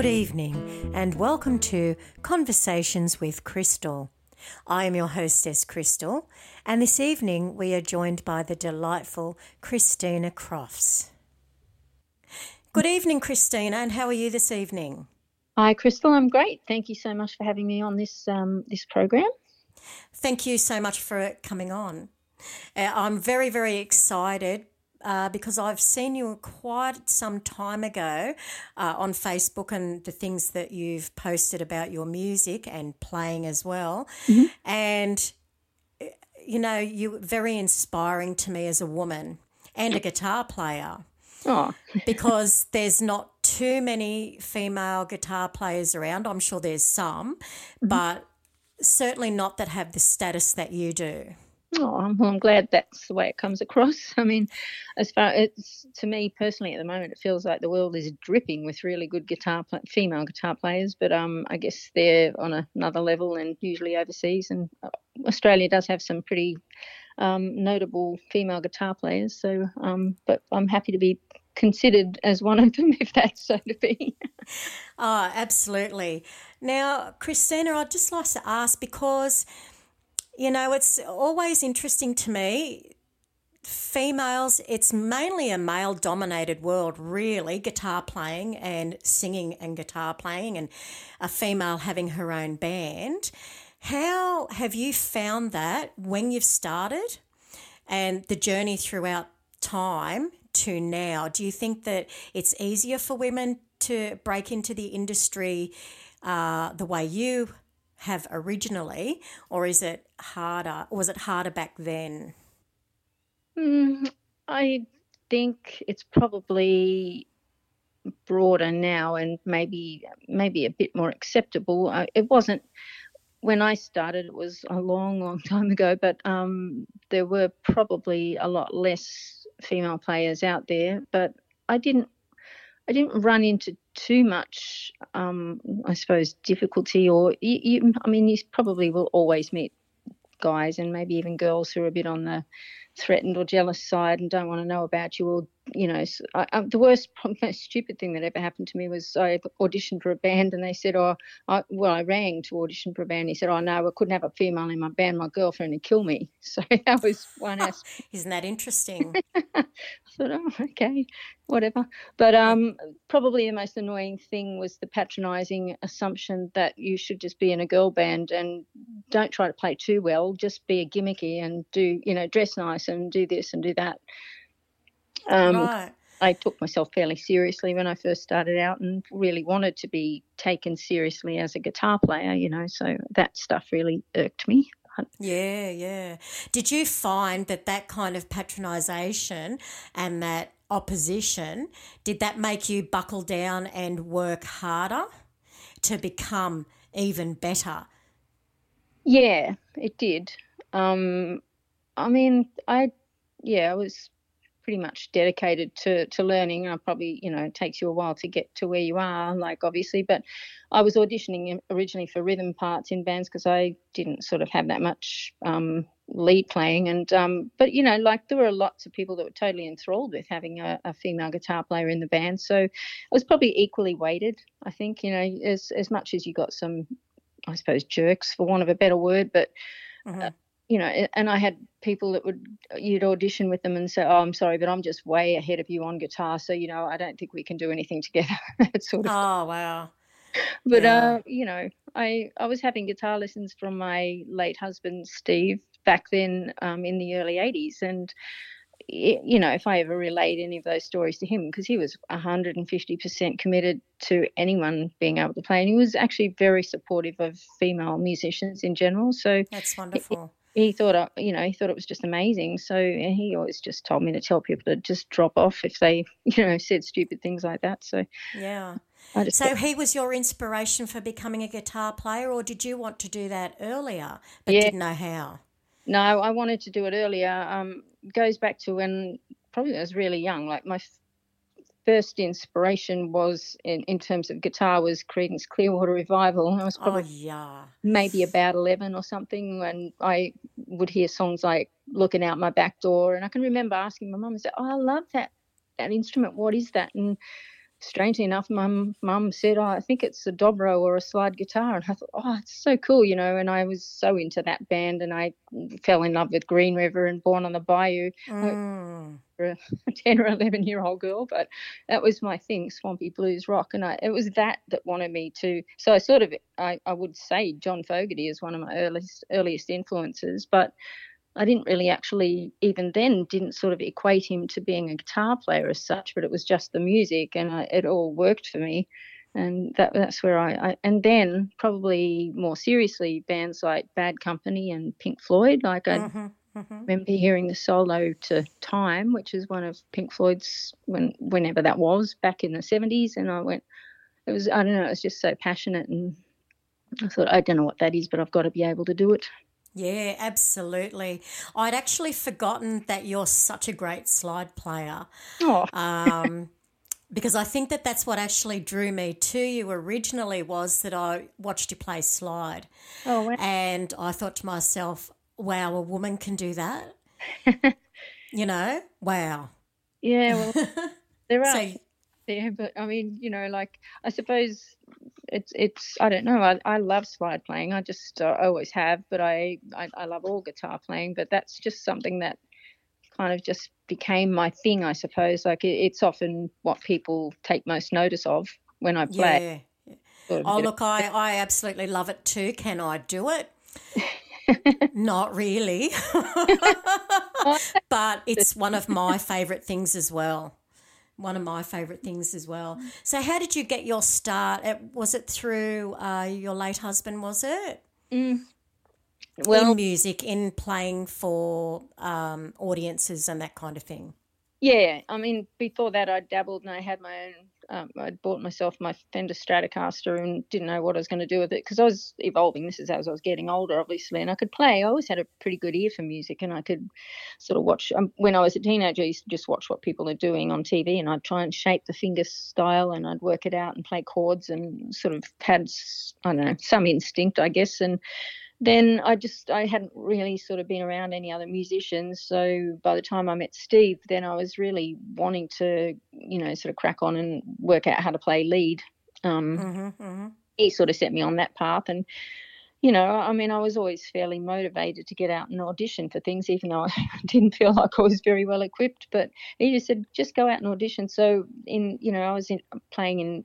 Good evening, and welcome to Conversations with Crystal. I am your hostess, Crystal, and this evening we are joined by the delightful Christina Crofts. Good evening, Christina, and how are you this evening? Hi, Crystal. I'm great. Thank you so much for having me on this um, this program. Thank you so much for coming on. Uh, I'm very, very excited uh, because I've seen you quite some time ago uh, on Facebook and the things that you've posted about your music and playing as well. Mm-hmm. And, you know, you're very inspiring to me as a woman and a guitar player. Oh. because there's not too many female guitar players around. I'm sure there's some, mm-hmm. but certainly not that have the status that you do. Oh, well, I'm glad that's the way it comes across. I mean, as far it's to me personally at the moment, it feels like the world is dripping with really good guitar female guitar players. But um, I guess they're on another level and usually overseas. And uh, Australia does have some pretty um, notable female guitar players. So, um, but I'm happy to be considered as one of them, if that's so to be. oh, absolutely. Now, Christina, I'd just like to ask because you know, it's always interesting to me. Females, it's mainly a male dominated world, really, guitar playing and singing and guitar playing, and a female having her own band. How have you found that when you've started and the journey throughout time to now? Do you think that it's easier for women to break into the industry uh, the way you have originally, or is it harder? Was it harder back then? Mm, I think it's probably broader now and maybe maybe a bit more acceptable. It wasn't when I started. It was a long, long time ago, but um, there were probably a lot less female players out there. But I didn't I didn't run into too much, um, I suppose, difficulty. Or you, you, I mean, you probably will always meet guys and maybe even girls who are a bit on the threatened or jealous side and don't want to know about you or you know, I, I, the worst, most stupid thing that ever happened to me was I auditioned for a band and they said, oh, I, well, I rang to audition for a band. He said, oh, no, I couldn't have a female in my band. My girlfriend would kill me. So that was one aspect. Isn't that interesting? I thought, oh, okay, whatever. But um, probably the most annoying thing was the patronising assumption that you should just be in a girl band and don't try to play too well. Just be a gimmicky and do, you know, dress nice and do this and do that. Um, right. I took myself fairly seriously when I first started out and really wanted to be taken seriously as a guitar player, you know, so that stuff really irked me. Yeah, yeah. Did you find that that kind of patronisation and that opposition, did that make you buckle down and work harder to become even better? Yeah, it did. Um, I mean, I, yeah, I was pretty much dedicated to to learning. I probably you know it takes you a while to get to where you are, like obviously. But I was auditioning originally for rhythm parts in bands because I didn't sort of have that much um, lead playing, and um, but you know like there were lots of people that were totally enthralled with having a, a female guitar player in the band. So it was probably equally weighted. I think you know as as much as you got some, I suppose jerks for want of a better word, but. Mm-hmm. Uh, you know, and I had people that would you'd audition with them and say, "Oh, I'm sorry, but I'm just way ahead of you on guitar, so you know, I don't think we can do anything together." that sort of. Oh wow. But yeah. uh, you know, I I was having guitar lessons from my late husband Steve back then um, in the early '80s, and you know, if I ever relayed any of those stories to him, because he was 150% committed to anyone being able to play, and he was actually very supportive of female musicians in general. So that's wonderful he thought, you know, he thought it was just amazing. So he always just told me to tell people to just drop off if they, you know, said stupid things like that. So yeah. So he was your inspiration for becoming a guitar player, or did you want to do that earlier but yeah. didn't know how? No, I wanted to do it earlier. Um, goes back to when probably I was really young. Like my first inspiration was in, in terms of guitar was Creedence Clearwater Revival. I was probably oh, yeah. maybe about 11 or something when I would hear songs like Looking Out My Back Door. And I can remember asking my mum, I said, oh, I love that, that instrument. What is that? And strangely enough, mum mum said, oh, I think it's a dobro or a slide guitar. And I thought, oh, it's so cool, you know. And I was so into that band and I fell in love with Green River and Born on the Bayou. Mm. For a 10 or 11 year old girl, but that was my thing, swampy blues rock. And I, it was that that wanted me to. So I sort of, I, I would say John Fogerty is one of my earliest, earliest influences, but I didn't really actually even then didn't sort of equate him to being a guitar player as such, but it was just the music, and I, it all worked for me, and that that's where I, I, and then probably more seriously bands like Bad Company and Pink Floyd. Like I mm-hmm, mm-hmm. remember hearing the solo to Time, which is one of Pink Floyd's when whenever that was back in the seventies, and I went, it was I don't know, it was just so passionate, and I thought I don't know what that is, but I've got to be able to do it. Yeah, absolutely. I'd actually forgotten that you're such a great slide player. Oh. um, because I think that that's what actually drew me to you originally was that I watched you play slide. Oh, wow. And I thought to myself, wow, a woman can do that. you know, wow. Yeah, well, there are. So, yeah, but I mean, you know, like I suppose it's it's I don't know. I, I love slide playing. I just uh, always have, but I, I I love all guitar playing. But that's just something that kind of just became my thing, I suppose. Like it, it's often what people take most notice of when I play. Yeah. Sort of oh look, I I absolutely love it too. Can I do it? Not really, but it's one of my favourite things as well one of my favourite things as well. So, how did you get your start? Was it through uh, your late husband? Was it? Mm. Well, in music, in playing for um, audiences and that kind of thing. Yeah, I mean, before that, I dabbled and I had my own um, I'd bought myself my Fender Stratocaster and didn't know what I was going to do with it because I was evolving. This is as I was getting older, obviously, and I could play. I always had a pretty good ear for music, and I could sort of watch. Um, when I was a teenager, I used to just watch what people are doing on TV, and I'd try and shape the finger style, and I'd work it out and play chords, and sort of had I don't know some instinct, I guess, and then I just I hadn't really sort of been around any other musicians. So by the time I met Steve, then I was really wanting to you know sort of crack on and work out how to play lead. Um, mm-hmm, mm-hmm. He sort of set me on that path, and you know I mean I was always fairly motivated to get out and audition for things, even though I didn't feel like I was very well equipped. But he just said just go out and audition. So in you know I was in, playing in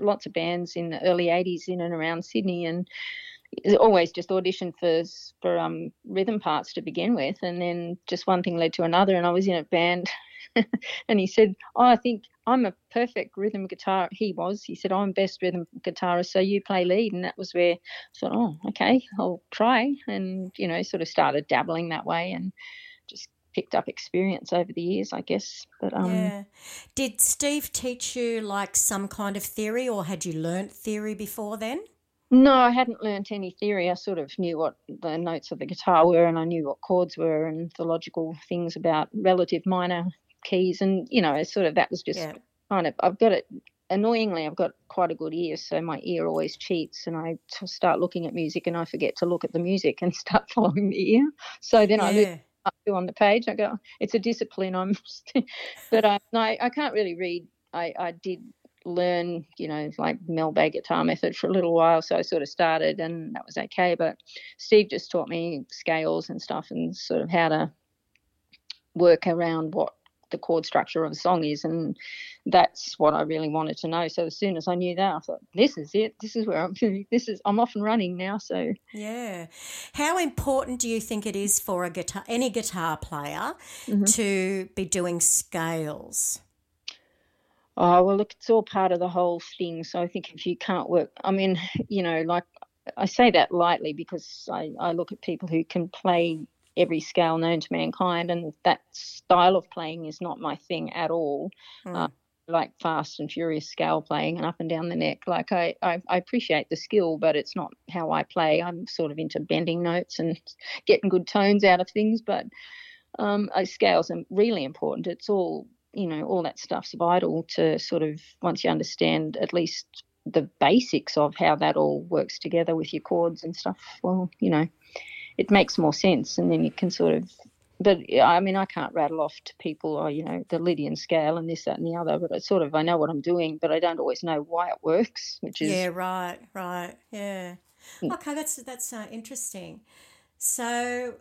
lots of bands in the early '80s in and around Sydney and always just auditioned for for um, rhythm parts to begin with, and then just one thing led to another, and I was in a band. and he said, oh, I think I'm a perfect rhythm guitar. He was. He said, I'm best rhythm guitarist, so you play lead. And that was where I thought, oh, okay, I'll try. And, you know, sort of started dabbling that way and just picked up experience over the years, I guess. But um, yeah. Did Steve teach you like some kind of theory, or had you learnt theory before then? No, I hadn't learnt any theory. I sort of knew what the notes of the guitar were and I knew what chords were and the logical things about relative minor keys. And, you know, sort of that was just yeah. kind of, I've got it, annoyingly, I've got quite a good ear. So my ear always cheats and I start looking at music and I forget to look at the music and start following the ear. So then yeah. I look up on the page. I go, it's a discipline. I'm, but um, I, no, I can't really read. I, I did learn, you know, like Mel Bay guitar method for a little while. So I sort of started and that was okay. But Steve just taught me scales and stuff and sort of how to work around what the chord structure of a song is. And that's what I really wanted to know. So as soon as I knew that, I thought, this is it. This is where I'm, this is, I'm off and running now. So, yeah. How important do you think it is for a guitar, any guitar player mm-hmm. to be doing scales? Oh, well, look, it's all part of the whole thing. So I think if you can't work, I mean, you know, like I say that lightly because I, I look at people who can play every scale known to mankind, and that style of playing is not my thing at all. Mm. Uh, like fast and furious scale playing and up and down the neck. Like I, I, I, appreciate the skill, but it's not how I play. I'm sort of into bending notes and getting good tones out of things. But um, scales are really important. It's all you know, all that stuff's vital to sort of once you understand at least the basics of how that all works together with your chords and stuff. Well, you know, it makes more sense, and then you can sort of but I mean, I can't rattle off to people, oh, you know, the Lydian scale and this, that, and the other. But I sort of I know what I'm doing, but I don't always know why it works. Which is yeah, right, right, yeah. Mm. Okay, that's that's uh, interesting. So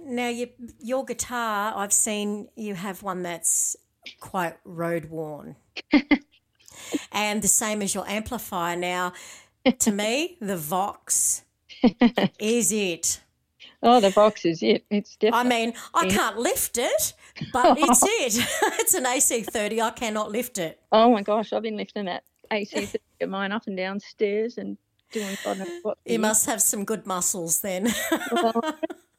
now you, your guitar, I've seen you have one that's quite road worn, and the same as your amplifier. Now, to me, the Vox is it. Oh, the Vox is it. It's different. I mean, I can't lift it, but it's it. it's an AC30. I cannot lift it. Oh my gosh, I've been lifting that AC30 of mine up and down stairs and doing God knows what. You must have some good muscles then. well,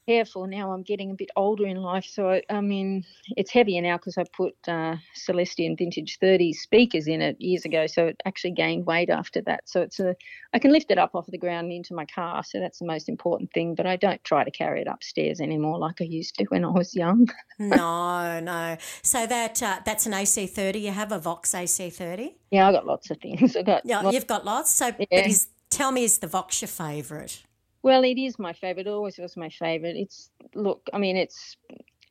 careful now. I'm getting a bit older in life, so I, I mean it's heavier now because I put uh, Celestion Vintage 30 speakers in it years ago, so it actually gained weight after that. So it's a I can lift it up off the ground into my car, so that's the most important thing. But I don't try to carry it upstairs anymore like I used to when I was young. no, no. So that uh, that's an AC30. You have a Vox AC30. Yeah, I got lots of things. I got yeah, lots- you've got lots. So, yeah. but is tell me, is the Vox your favourite? Well, it is my favourite. It always was my favourite. It's look. I mean, it's.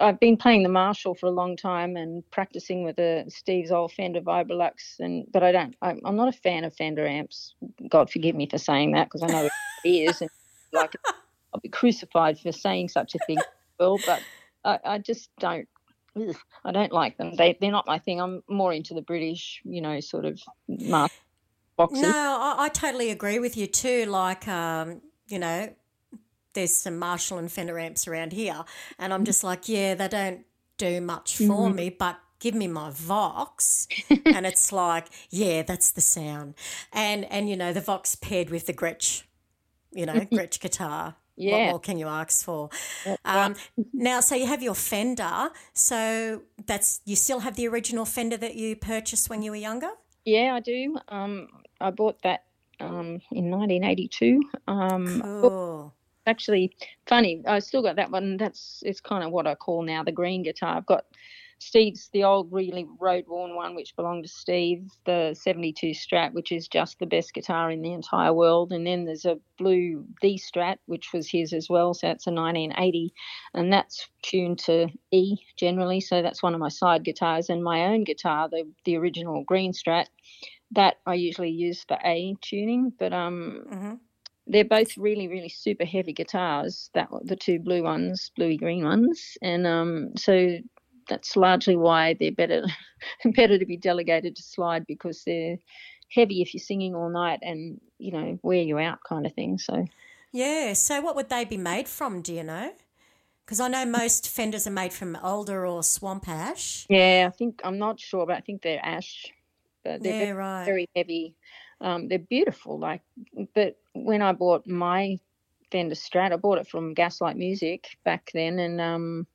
I've been playing the Marshall for a long time and practicing with the Steve's old Fender Vibrolux, and but I don't. I'm, I'm not a fan of Fender amps. God forgive me for saying that because I know it is, and like I'll be crucified for saying such a thing. Well, but I, I just don't. Ugh, I don't like them. They they're not my thing. I'm more into the British, you know, sort of mark boxes. No, I, I totally agree with you too. Like, um, you know, there's some Marshall and Fender amps around here, and I'm just like, yeah, they don't do much for mm-hmm. me, but give me my Vox, and it's like, yeah, that's the sound, and and you know the Vox paired with the Gretsch, you know, Gretsch guitar. Yeah. What more can you ask for? Um, now, so you have your Fender. So that's you still have the original Fender that you purchased when you were younger. Yeah, I do. Um, I bought that um, in 1982. Um, cool. Actually, funny. I still got that one. That's it's kind of what I call now the green guitar. I've got Steve's the old really road worn one, which belonged to Steve, the 72 Strat, which is just the best guitar in the entire world. And then there's a blue D Strat, which was his as well. So that's a 1980, and that's tuned to E generally. So that's one of my side guitars. And my own guitar, the the original green Strat, that I usually use for A tuning, but um, mm-hmm. they're both really, really super heavy guitars. That the two blue ones, bluey green ones, and um, so that's largely why they're better, better to be delegated to slide because they're heavy if you're singing all night and you know wear you out kind of thing. So yeah. So what would they be made from? Do you know? Because I know most fenders are made from alder or swamp ash. Yeah, I think I'm not sure, but I think they're ash they're yeah, very, right. very heavy. Um, they're beautiful. Like, but when I bought my Fender Strat, I bought it from Gaslight Music back then, and um,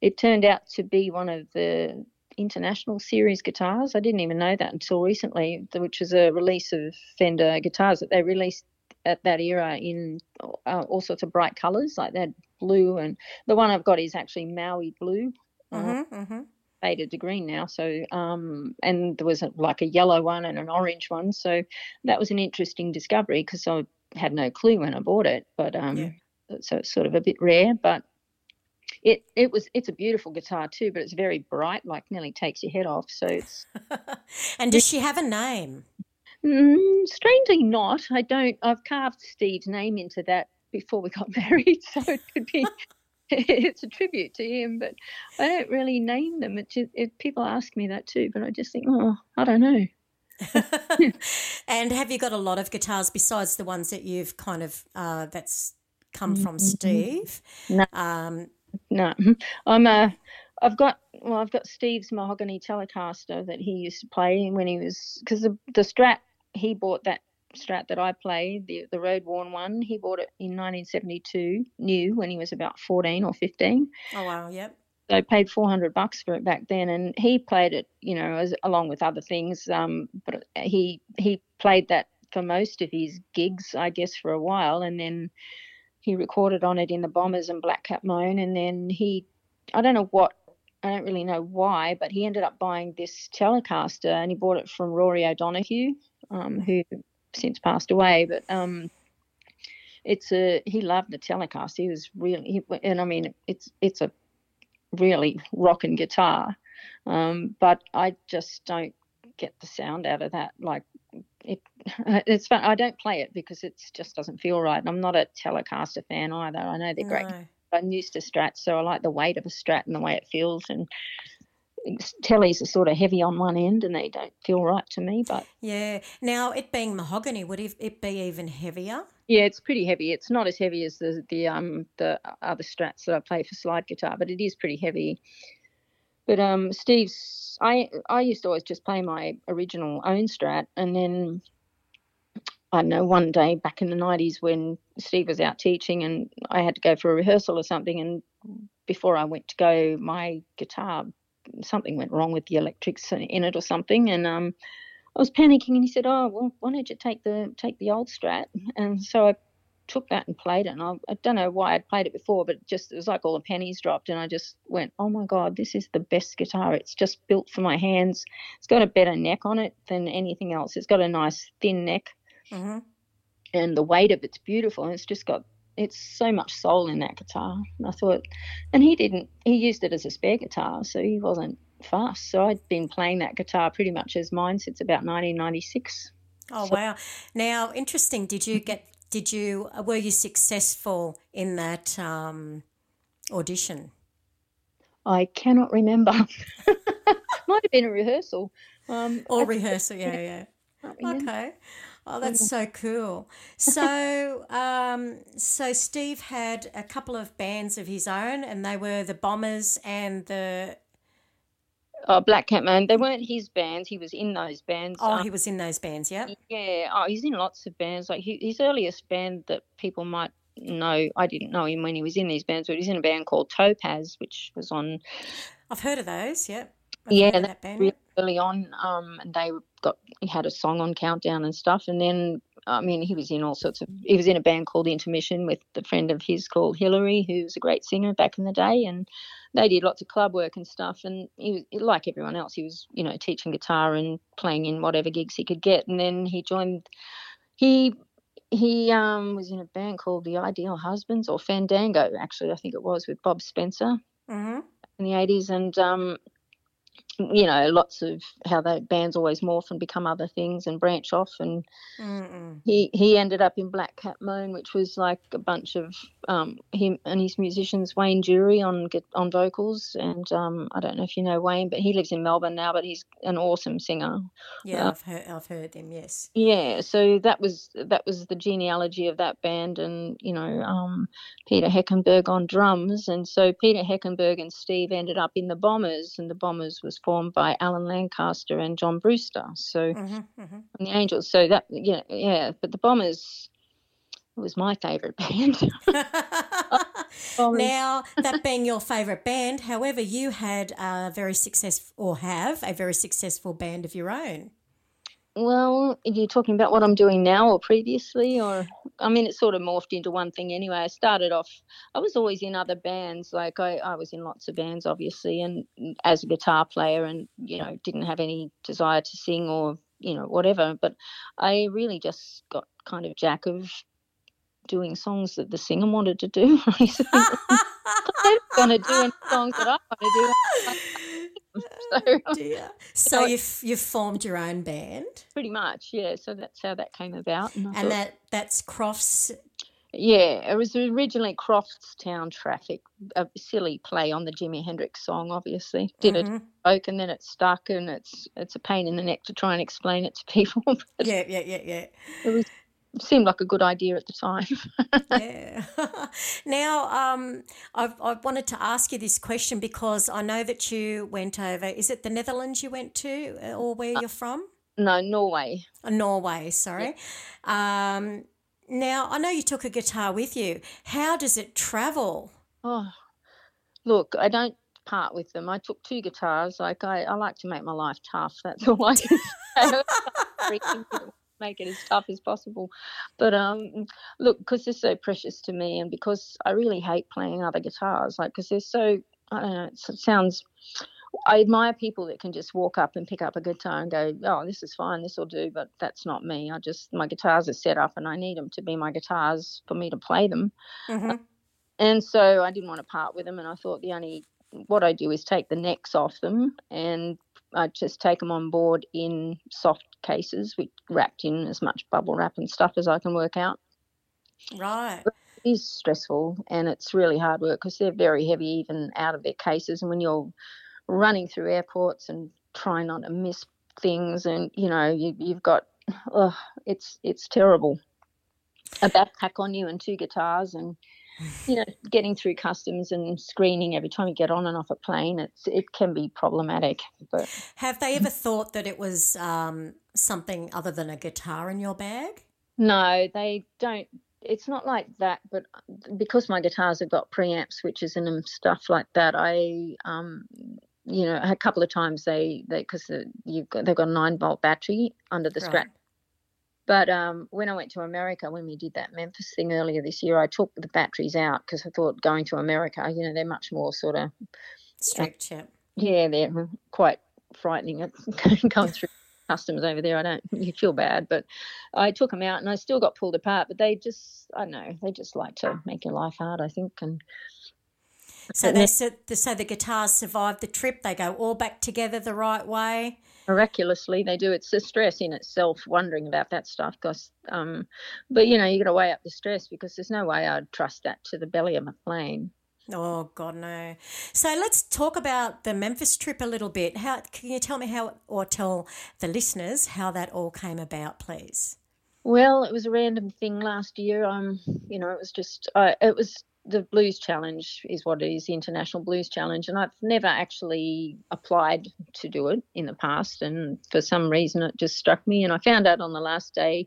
it turned out to be one of the international series guitars. I didn't even know that until recently, which was a release of Fender guitars that they released at that era in uh, all sorts of bright colours, like that blue, and the one I've got is actually Maui blue. Mm-hmm, uh, mm-hmm faded to green now. So, um, and there was a, like a yellow one and an orange one. So that was an interesting discovery because I had no clue when I bought it. But um, yeah. so it's sort of a bit rare, but it it was it's a beautiful guitar too, but it's very bright, like nearly takes your head off. So it's. and does she have a name? Mm, strangely, not. I don't. I've carved Steve's name into that before we got married, so it could be it's a tribute to him, but I don't really name them. It, just, it, people ask me that too, but I just think, oh, I don't know. and have you got a lot of guitars besides the ones that you've kind of uh, that's come from mm-hmm. Steve? No, um, no, I'm a. I've got well, I've got Steve's mahogany Telecaster that he used to play when he was because the the Strat he bought that Strat that I play, the the road worn one, he bought it in 1972, new when he was about 14 or 15. Oh wow, yep. So I paid 400 bucks for it back then, and he played it, you know, as along with other things. Um, but he he played that for most of his gigs, I guess, for a while, and then he recorded on it in the Bombers and Black Cat Moan, and then he, I don't know what I don't really know why, but he ended up buying this Telecaster and he bought it from Rory O'Donoghue, um, who since passed away, but um, it's a he loved the Telecaster. He was really, he, and I mean, it's it's a really rocking guitar, um, but I just don't get the sound out of that. Like it, it's fun. I don't play it because it just doesn't feel right. I'm not a Telecaster fan either. I know they're great. I'm used to Strats, so I like the weight of a Strat and the way it feels. And tellies are sort of heavy on one end and they don't feel right to me. But Yeah. Now, it being mahogany, would it it be even heavier? yeah, it's pretty heavy. It's not as heavy as the the um the other Strats that I play for slide guitar, but it is pretty heavy. But um, Steve's I I used to always just play my original own Strat, and then I know one day back in the nineties when Steve was out teaching and I had to go for a rehearsal or something, and before I went to go, my guitar something went wrong with the electrics in it or something, and um, I was panicking, and he said, "Oh, well, why don't you take the take the old Strat?" And so I took that and played it. And I, I don't know why I'd played it before, but just it was like all the pennies dropped, and I just went, "Oh my god, this is the best guitar! It's just built for my hands. It's got a better neck on it than anything else. It's got a nice thin neck, hmm and the weight of it's beautiful. And it's just got it's so much soul in that guitar. And I thought, and he didn't. He used it as a spare guitar, so he wasn't fast. So I'd been playing that guitar pretty much as mine since about 1996. Oh, wow. Now, interesting. Did you get, did you, were you successful in that um, audition? I cannot remember. Might have been a rehearsal. Um, Or I rehearsal? Yeah, yeah. Okay. Oh, that's so cool. So, um, so Steve had a couple of bands of his own, and they were the Bombers and the. Oh, Black Cat Moan. They weren't his bands. He was in those bands. Oh, Um, he was in those bands. Yep. yeah. Oh, he's in lots of bands. Like he, his earliest band that people might know. I didn't know him when he was in these bands, but he's in a band called Topaz, which was on I've heard of those. Yep. I've yeah, that band. really early on. Um, and they got he had a song on Countdown and stuff. And then I mean, he was in all sorts of. He was in a band called Intermission with a friend of his called Hillary, who was a great singer back in the day, and they did lots of club work and stuff. And he was like everyone else. He was you know teaching guitar and playing in whatever gigs he could get. And then he joined. He he um, was in a band called the Ideal Husbands or Fandango, actually, I think it was with Bob Spencer hmm in the 80s and um you know lots of how the bands always morph and become other things and branch off and Mm-mm. he he ended up in Black Cat Moan, which was like a bunch of um him and his musicians Wayne Jury on on vocals and um I don't know if you know Wayne but he lives in Melbourne now but he's an awesome singer Yeah, Uh, I've heard. I've heard them. Yes. yeah so that was that was the genealogy of that band and you know um peter heckenberg on drums and so peter heckenberg and steve ended up in the bombers and the bombers was formed by alan lancaster and john brewster. So hmm hmm and the angels so that yeah yeah but the bombers was my favorite band. Now, that being your favourite band, however, you had a very successful or have a very successful band of your own. Well, are you talking about what I'm doing now or previously? Or, I mean, it sort of morphed into one thing anyway. I started off, I was always in other bands. Like, I, I was in lots of bands, obviously, and mm, as a guitar player, and, you know, didn't have any desire to sing or, you know, whatever. But I really just got kind of jack of doing songs that the singer wanted to do. I'm going to do any songs that I want to do. So, Dear. So you've you've formed your own band, pretty much, yeah. So that's how that came about. Thought- and that that's Crofts. Yeah, it was originally Crofts Town Traffic, a silly play on the Jimi Hendrix song. Obviously, did it Mhm. joke and then it stuck, and it's it's a pain in the neck to try and explain it to people. Yeah, yeah, yeah, yeah. it was it seemed like a good idea at the time. Yeah. now, um, I've, I wanted to ask you this question because I know that you went over. Is it the Netherlands you went to, uh, or where you're from? no, Norway. Uh, Norway, sorry. Um, now, I know you took a guitar with you. How does it travel? Oh, look, I don't part with them. I took two guitars. Like I, I like to make my life tough. That's all I can say. Make it as tough as possible. But um, look, because they're so precious to me, and because I really hate playing other guitars, like because they're so I don't know. It sounds I admire people that can just walk up and pick up a guitar and go, "Oh, this is fine, this will do." But that's not me. I just my guitars are set up, and I need them to be my guitars for me to play them. Mm-hmm. And so I didn't want to part with them, and I thought the only what I do is take the necks off them, and I just take them on board in soft cases, which wrapped in as much bubble wrap and stuff as I can work out. Right. It is stressful and it's really hard work because they're very heavy even out of their cases. And when you're running through airports and trying not to miss things, and you know you, you've got, oh, it's it's terrible. A backpack on you and two guitars and you know, getting through customs and screening every time you get on and off a plane, it's it can be problematic. But have they ever thought that it was um, something other than a guitar in your bag? No, they don't it's not like that, but because my guitars have got preamp switches in them, stuff like that, I, um, you know, a couple of times they, they, because you've got, they've got a nine volt battery under the right. strap. But um, when I went to America, when we did that Memphis thing earlier this year, I took the batteries out because I thought going to America, you know, they're much more sort of strict. Uh, yeah. yeah, they're quite frightening going through customs over there. I don't, you feel bad, but I took them out and I still got pulled apart. But they just, I don't know, they just like to make your life hard, I think. And so they said, so the guitars survived the trip. They go all back together the right way. Miraculously, they do. It's the stress in itself, wondering about that stuff. Because, um, but you know, you got to weigh up the stress because there's no way I'd trust that to the belly of a plane. Oh God, no. So let's talk about the Memphis trip a little bit. How can you tell me how, or tell the listeners how that all came about, please? Well, it was a random thing last year. Um, you know, it was just, uh, it was the Blues Challenge is what it is, the International Blues Challenge, and I've never actually applied to do it in the past, and for some reason it just struck me, and I found out on the last day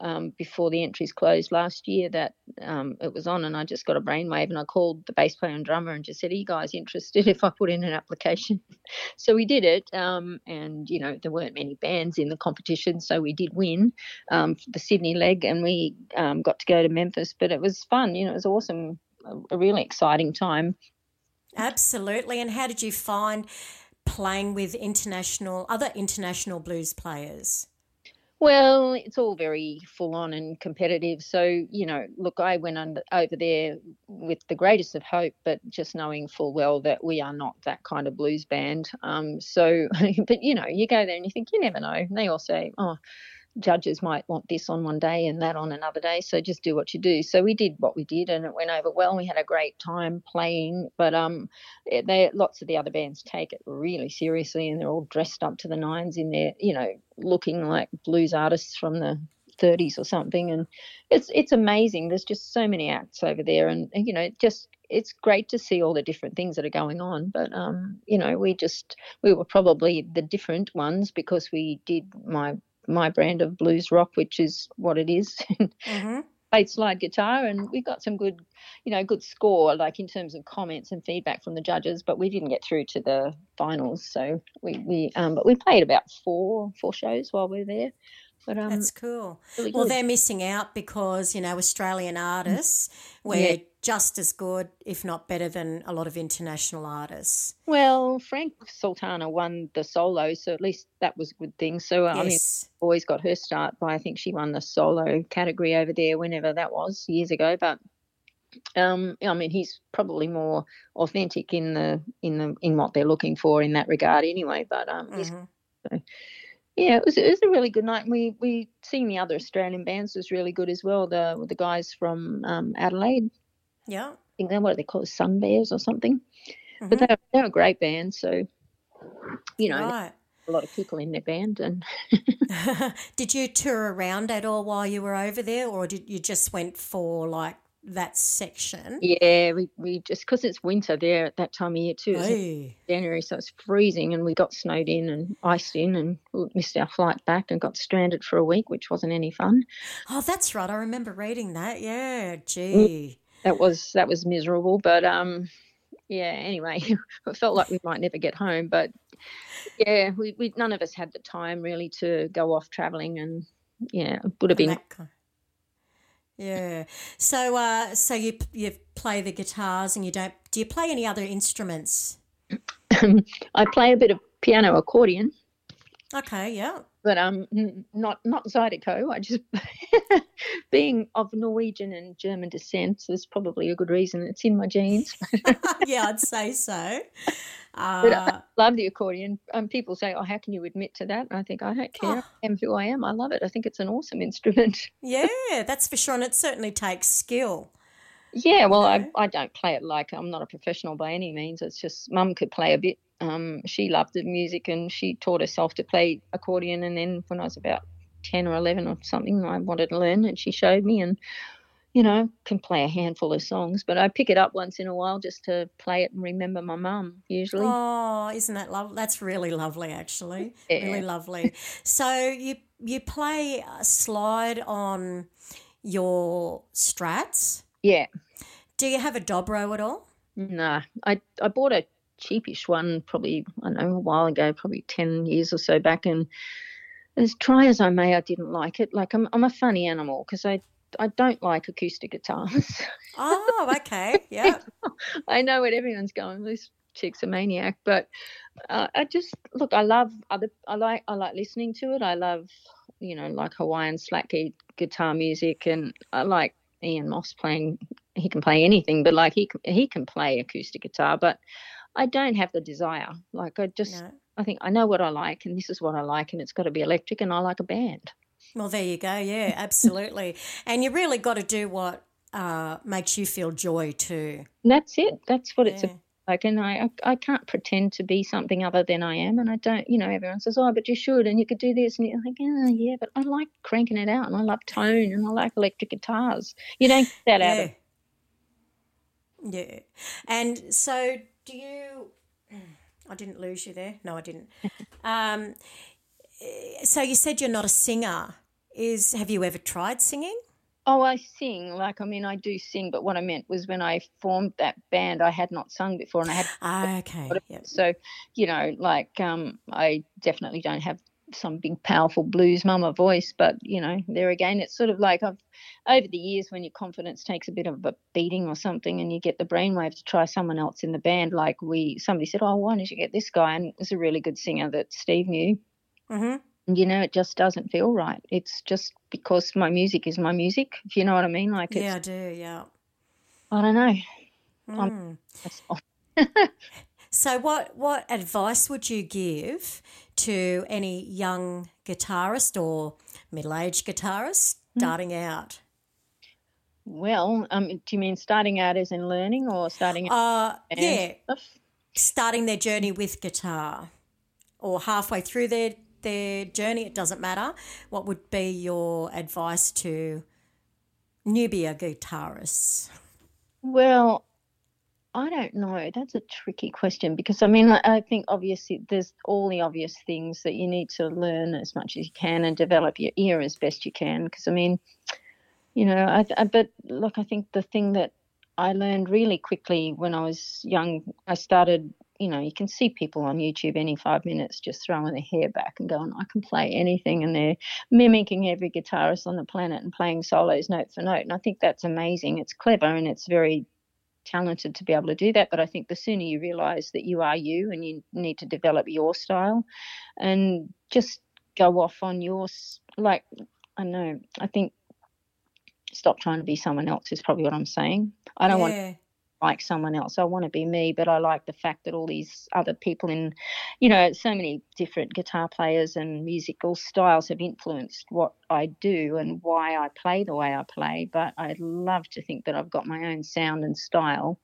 um, before the entries closed last year that um, it was on, and I just got a brainwave, and I called the bass player and drummer and just said, "Are you guys interested if I put in an application?" so we did it, um, and you know there weren't many bands in the competition, so we did win um, the Sydney leg, and we um, got to go to Memphis. But it was fun, you know, it was awesome, a, really exciting time. Absolutely, and how did you find? playing with international other international blues players well, it's all very full on and competitive. So, you know, look, I went under, over there with the greatest of hope, but just knowing full well that we are not that kind of blues band. Um, so, but you know, you go there and you think, you never know. And they all say, oh, judges might want this on one day and that on another day. So just do what you do. So we did what we did, and it went over well. We had a great time playing, but um, they lots of the other bands take it really seriously, and they're all dressed up to the nines in their, you know, looking like blues artists from the 30s or something, and it's it's amazing. There's just so many acts over there, and you know, just it's great to see all the different things that are going on but um, you know we just we were probably the different ones because we did my my brand of blues rock, which is what it is. Mm-hmm. Played slide guitar, and we got some good, you know, good score, like in terms of comments and feedback from the judges. But we didn't get through to the finals, so we we um, but we played about four four shows while we were there. But um, that's cool. Really well, they're missing out because you know Australian artists we're yeah. just as good, if not better, than a lot of international artists. Well, Frank Sultana won the solo, so at least that was a good thing. So yes. I mean, always got her start by I think she won the solo category over there, whenever that was years ago. But um, I mean, he's probably more authentic in the in the in what they're looking for in that regard, anyway. But um, mm-hmm. so, yeah, it was it was a really good night. We we seen the other Australian bands was really good as well. The the guys from um, Adelaide. Yeah. I think they what are they called Sun Bears or something. Mm-hmm. But they're they're a great band. So you know. Right. A lot of people in their band, and did you tour around at all while you were over there, or did you just went for like that section. Yeah, we, we just because it's winter there at that time of year too. January, so it's freezing, and we got snowed in and iced in, and missed our flight back and got stranded for a week, which wasn't any fun. Oh, that's right. I remember reading that. Yeah, gee, that was that was miserable, but um, yeah. Anyway, it felt like we might never get home, but yeah, we, we none of us had the time really to go off traveling, and yeah, it would have been. Yeah. So, uh, so you you play the guitars and you don't. Do you play any other instruments? I play a bit of piano accordion. Okay, yeah. But um, not not Zydeco. I just being of Norwegian and German descent is probably a good reason. It's in my genes. yeah, I'd say so. Uh, I love the accordion. Um, people say, "Oh, how can you admit to that?" And I think I don't care. Oh. I am who I am. I love it. I think it's an awesome instrument. yeah, that's for sure, and it certainly takes skill. Yeah, well, I, I don't play it like I'm not a professional by any means. It's just mum could play a bit. Um, she loved the music and she taught herself to play accordion. And then when I was about 10 or 11 or something, I wanted to learn and she showed me and, you know, can play a handful of songs. But I pick it up once in a while just to play it and remember my mum usually. Oh, isn't that lovely? That's really lovely, actually. Yeah. Really lovely. so you, you play uh, slide on your strats? Yeah. Do you have a dobro at all? Nah, I I bought a cheapish one probably I don't know a while ago, probably ten years or so back, and as try as I may, I didn't like it. Like I'm I'm a funny animal because I I don't like acoustic guitars. Oh, okay, yeah. I know what everyone's going. This chick's a maniac, but uh, I just look. I love other. I like I like listening to it. I love you know like Hawaiian slack guitar music, and I like Ian Moss playing. He can play anything, but like he he can play acoustic guitar. But I don't have the desire. Like I just no. I think I know what I like, and this is what I like, and it's got to be electric, and I like a band. Well, there you go. Yeah, absolutely. and you really got to do what uh, makes you feel joy too. that's it. That's what yeah. it's like and I, I can't pretend to be something other than I am and I don't you know everyone says oh but you should and you could do this and you're like oh yeah but I like cranking it out and I love tone and I like electric guitars you don't get that yeah. out of yeah and so do you I didn't lose you there no I didn't um so you said you're not a singer is have you ever tried singing Oh, I sing. Like, I mean, I do sing, but what I meant was when I formed that band, I had not sung before, and I had. Ah, okay. Yep. So, you know, like, um, I definitely don't have some big, powerful blues mama voice, but you know, there again, it's sort of like I've over the years when your confidence takes a bit of a beating or something, and you get the brainwave to try someone else in the band. Like we, somebody said, "Oh, why don't you get this guy?" And it's a really good singer that Steve knew. Mm-hmm you know, it just doesn't feel right. It's just because my music is my music, if you know what I mean. Like, yeah, I do. Yeah. I don't know. Mm. so, what what advice would you give to any young guitarist or middle aged guitarist hmm. starting mm. out? Well, um, do you mean starting out as in learning or starting? Uh, yeah, stuff? starting their journey with guitar, or halfway through their their journey, it doesn't matter. What would be your advice to newbie guitarists? Well, I don't know. That's a tricky question because I mean, I think obviously there's all the obvious things that you need to learn as much as you can and develop your ear as best you can. Because I mean, you know, I, I but look, I think the thing that I learned really quickly when I was young, I started you know, you can see people on YouTube any five minutes just throwing their hair back and going, I can play anything. And they're mimicking every guitarist on the planet and playing solos note for note. And I think that's amazing. It's clever and it's very talented to be able to do that. But I think the sooner you realize that you are you and you need to develop your style and just go off on your, like, I know, I think stop trying to be someone else is probably what I'm saying. I don't yeah. want like someone else. I want to be me, but I like the fact that all these other people in, you know, so many different guitar players and musical styles have influenced what I do and why I play the way I play. But I'd love to think that I've got my own sound and style.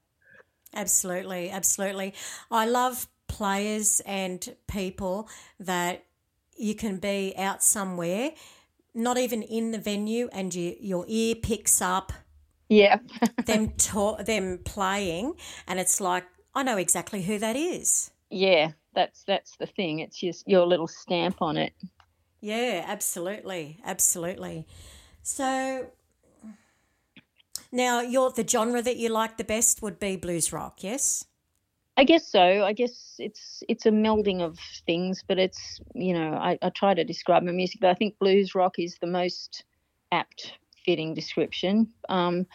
Absolutely, absolutely. I love players and people that you can be out somewhere, not even in the venue, and you, your ear picks up yeah. them ta- them playing, and it's like I know exactly who that is. Yeah, that's that's the thing. It's just your little stamp on it. Yeah, absolutely, absolutely. So now, you're the genre that you like the best would be blues rock, yes? I guess so. I guess it's it's a melding of things, but it's you know I, I try to describe my music, but I think blues rock is the most apt fitting description. Um,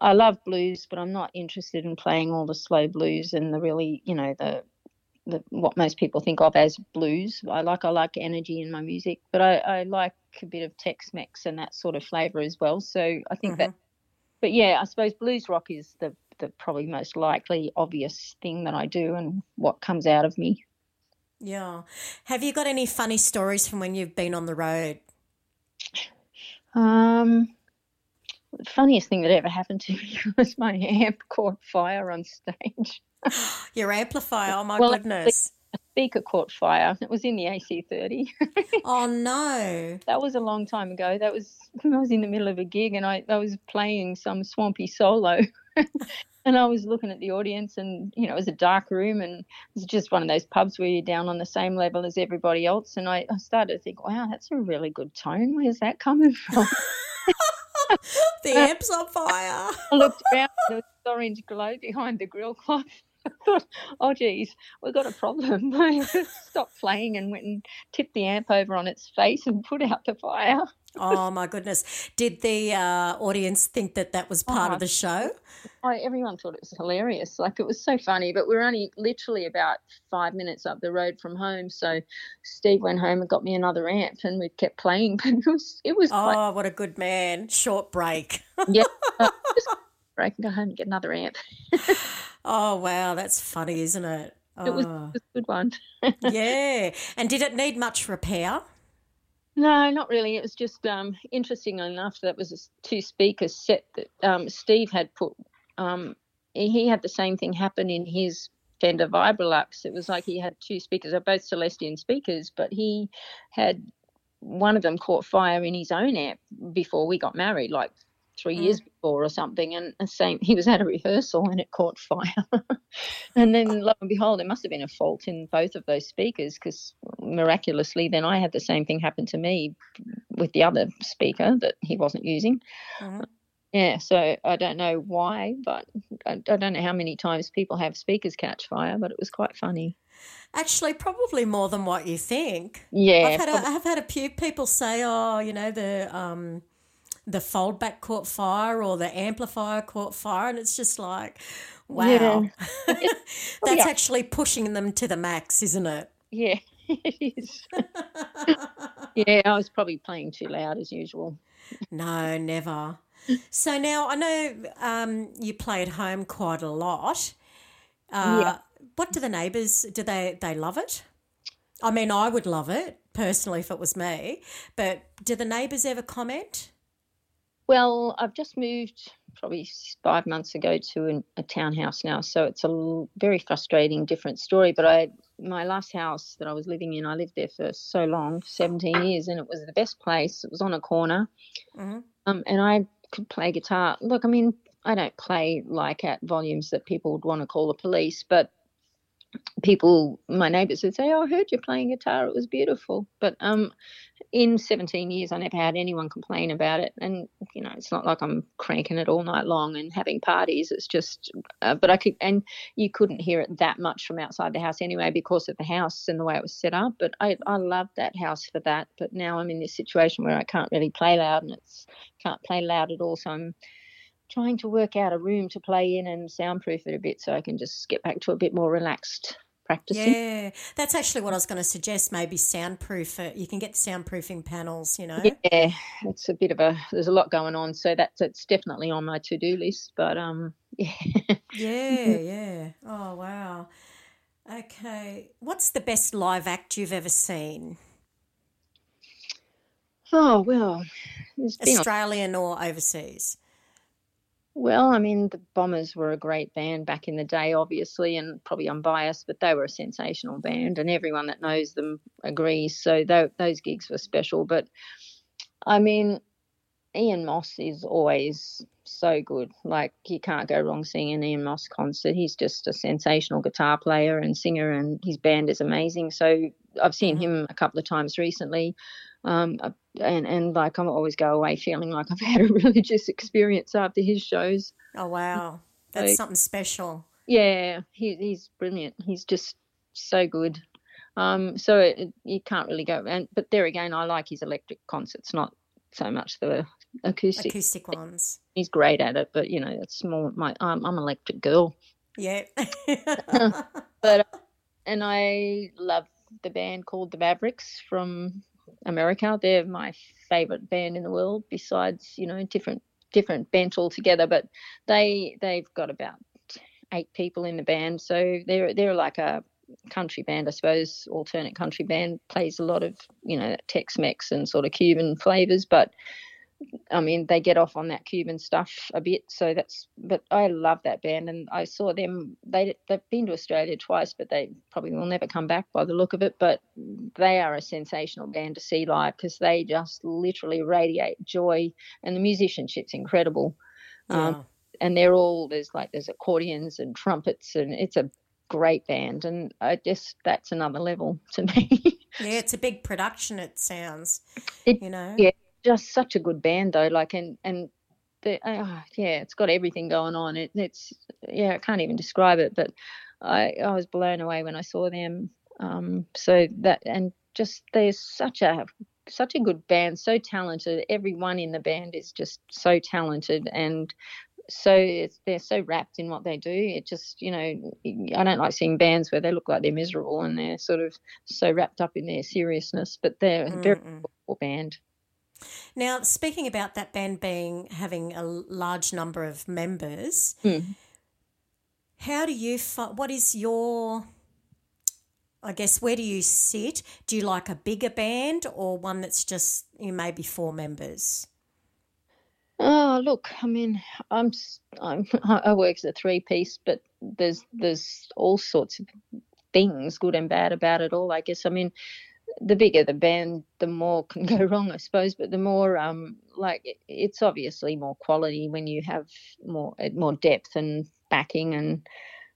I love blues, but I'm not interested in playing all the slow blues and the really, you know, the the, what most people think of as blues. I like I like energy in my music, but I, I like a bit of Tex-Mex and that sort of flavour as well. So I think mm-hmm. that, but yeah, I suppose blues rock is the the probably most likely obvious thing that I do and what comes out of me. Yeah. Have you got any funny stories from when you've been on the road? Um, the funniest thing that ever happened to me was my amp caught fire on stage. Your amplifier, oh my well, goodness. A speaker caught fire. It was in the AC30. oh no. That was a long time ago. That was I was in the middle of a gig and I, I was playing some swampy solo. and I was looking at the audience, and you know, it was a dark room, and it was just one of those pubs where you're down on the same level as everybody else. And I, I started to think, wow, that's a really good tone. Where's that coming from? the amp's on fire. I looked around, there was orange glow behind the grill cloth. I thought, oh geez, we've got a problem. I stopped playing and went and tipped the amp over on its face and put out the fire. Oh my goodness! Did the uh, audience think that that was part oh, of the show? I, everyone thought it was hilarious. Like it was so funny, but we are only literally about five minutes up the road from home. So Steve went home and got me another amp, and we kept playing. But it was it was. Oh, quite... what a good man! Short break. yeah, break and go home and get another amp. oh wow, that's funny, isn't it? Oh. It, was, oh. it was a good one. yeah, and did it need much repair? No, not really. It was just um, interesting enough that was a two speakers set that um, Steve had put um, he had the same thing happen in his Fender Vibrolux. It was like he had two speakers, they're both Celestion speakers, but he had one of them caught fire in his own amp before we got married, like three mm. years before or something. And the same, he was at a rehearsal and it caught fire. and then lo and behold, there must have been a fault in both of those speakers because miraculously, then I had the same thing happen to me with the other speaker that he wasn't using. Mm yeah, so I don't know why, but I, I don't know how many times people have speakers catch fire, but it was quite funny. Actually, probably more than what you think. Yeah, I've had a, I've had a few people say, "Oh, you know, the um, the foldback caught fire or the amplifier caught fire," and it's just like, wow, yeah. that's yeah. actually pushing them to the max, isn't it? Yeah, it is. yeah, I was probably playing too loud as usual. No, never so now I know um, you play at home quite a lot. Uh, yeah. What do the neighbours do? They they love it. I mean, I would love it personally if it was me. But do the neighbours ever comment? Well, I've just moved probably five months ago to an, a townhouse now, so it's a very frustrating, different story. But I, my last house that I was living in, I lived there for so long, seventeen years, and it was the best place. It was on a corner, mm-hmm. um, and I could play guitar. Look, I mean, I don't play like at volumes that people would want to call the police, but people, my neighbours would say, "Oh, I heard you playing guitar. It was beautiful." But um, in 17 years, I never had anyone complain about it. And you know, it's not like I'm cranking it all night long and having parties. It's just, uh, but I could, and you couldn't hear it that much from outside the house anyway because of the house and the way it was set up. But I, I loved that house for that. But now I'm in this situation where I can't really play loud, and it's can't play loud at all. So I'm trying to work out a room to play in and soundproof it a bit so I can just get back to a bit more relaxed practicing. Yeah, that's actually what I was going to suggest. Maybe soundproof it. You can get soundproofing panels. You know. Yeah, it's a bit of a. There's a lot going on, so that's it's definitely on my to do list. But um, yeah. yeah, yeah. Oh wow. Okay, what's the best live act you've ever seen? Oh well, Australian or overseas. Well, I mean, the Bombers were a great band back in the day, obviously, and probably unbiased, but they were a sensational band, and everyone that knows them agrees. So those gigs were special. But I mean, Ian Moss is always so good. Like you can't go wrong seeing an Ian Moss concert. He's just a sensational guitar player and singer, and his band is amazing. So I've seen mm-hmm. him a couple of times recently. Um, uh, and and like I'm always go away feeling like I've had a religious experience after his shows. Oh wow, that's so, something special. Yeah, he, he's brilliant. He's just so good. Um, so it, you can't really go. And but there again, I like his electric concerts, not so much the acoustic acoustic ones. He's great at it, but you know, it's more my I'm, I'm an electric girl. Yeah. but and I love the band called the Mavericks from America. They're my favorite band in the world, besides you know different different bent altogether. But they they've got about eight people in the band, so they're they're like a country band, I suppose, alternate country band. Plays a lot of you know Tex-Mex and sort of Cuban flavors, but I mean, they get off on that Cuban stuff a bit. So that's, but I love that band, and I saw them. They they've been to Australia twice, but they probably will never come back by the look of it. But they are a sensational band to see live because they just literally radiate joy, and the musicianship's incredible. Yeah. Um, and they're all there's like there's accordions and trumpets, and it's a great band, and I just that's another level to me. yeah, it's a big production. It sounds, it, you know. Yeah, just such a good band though. Like and and the uh, yeah, it's got everything going on. It, it's yeah, I can't even describe it, but I I was blown away when I saw them. Um, so that and just there's such a such a good band, so talented. Everyone in the band is just so talented and so they're so wrapped in what they do. It just, you know, I don't like seeing bands where they look like they're miserable and they're sort of so wrapped up in their seriousness. But they're a very cool band. Now, speaking about that band being having a large number of members, mm. how do you? What is your? I guess where do you sit? Do you like a bigger band or one that's just you know, maybe four members? Oh, look, I mean, I'm, I'm I work as a three piece, but there's there's all sorts of things, good and bad, about it all. I guess. I mean, the bigger the band, the more can go wrong, I suppose. But the more, um, like it's obviously more quality when you have more more depth and backing and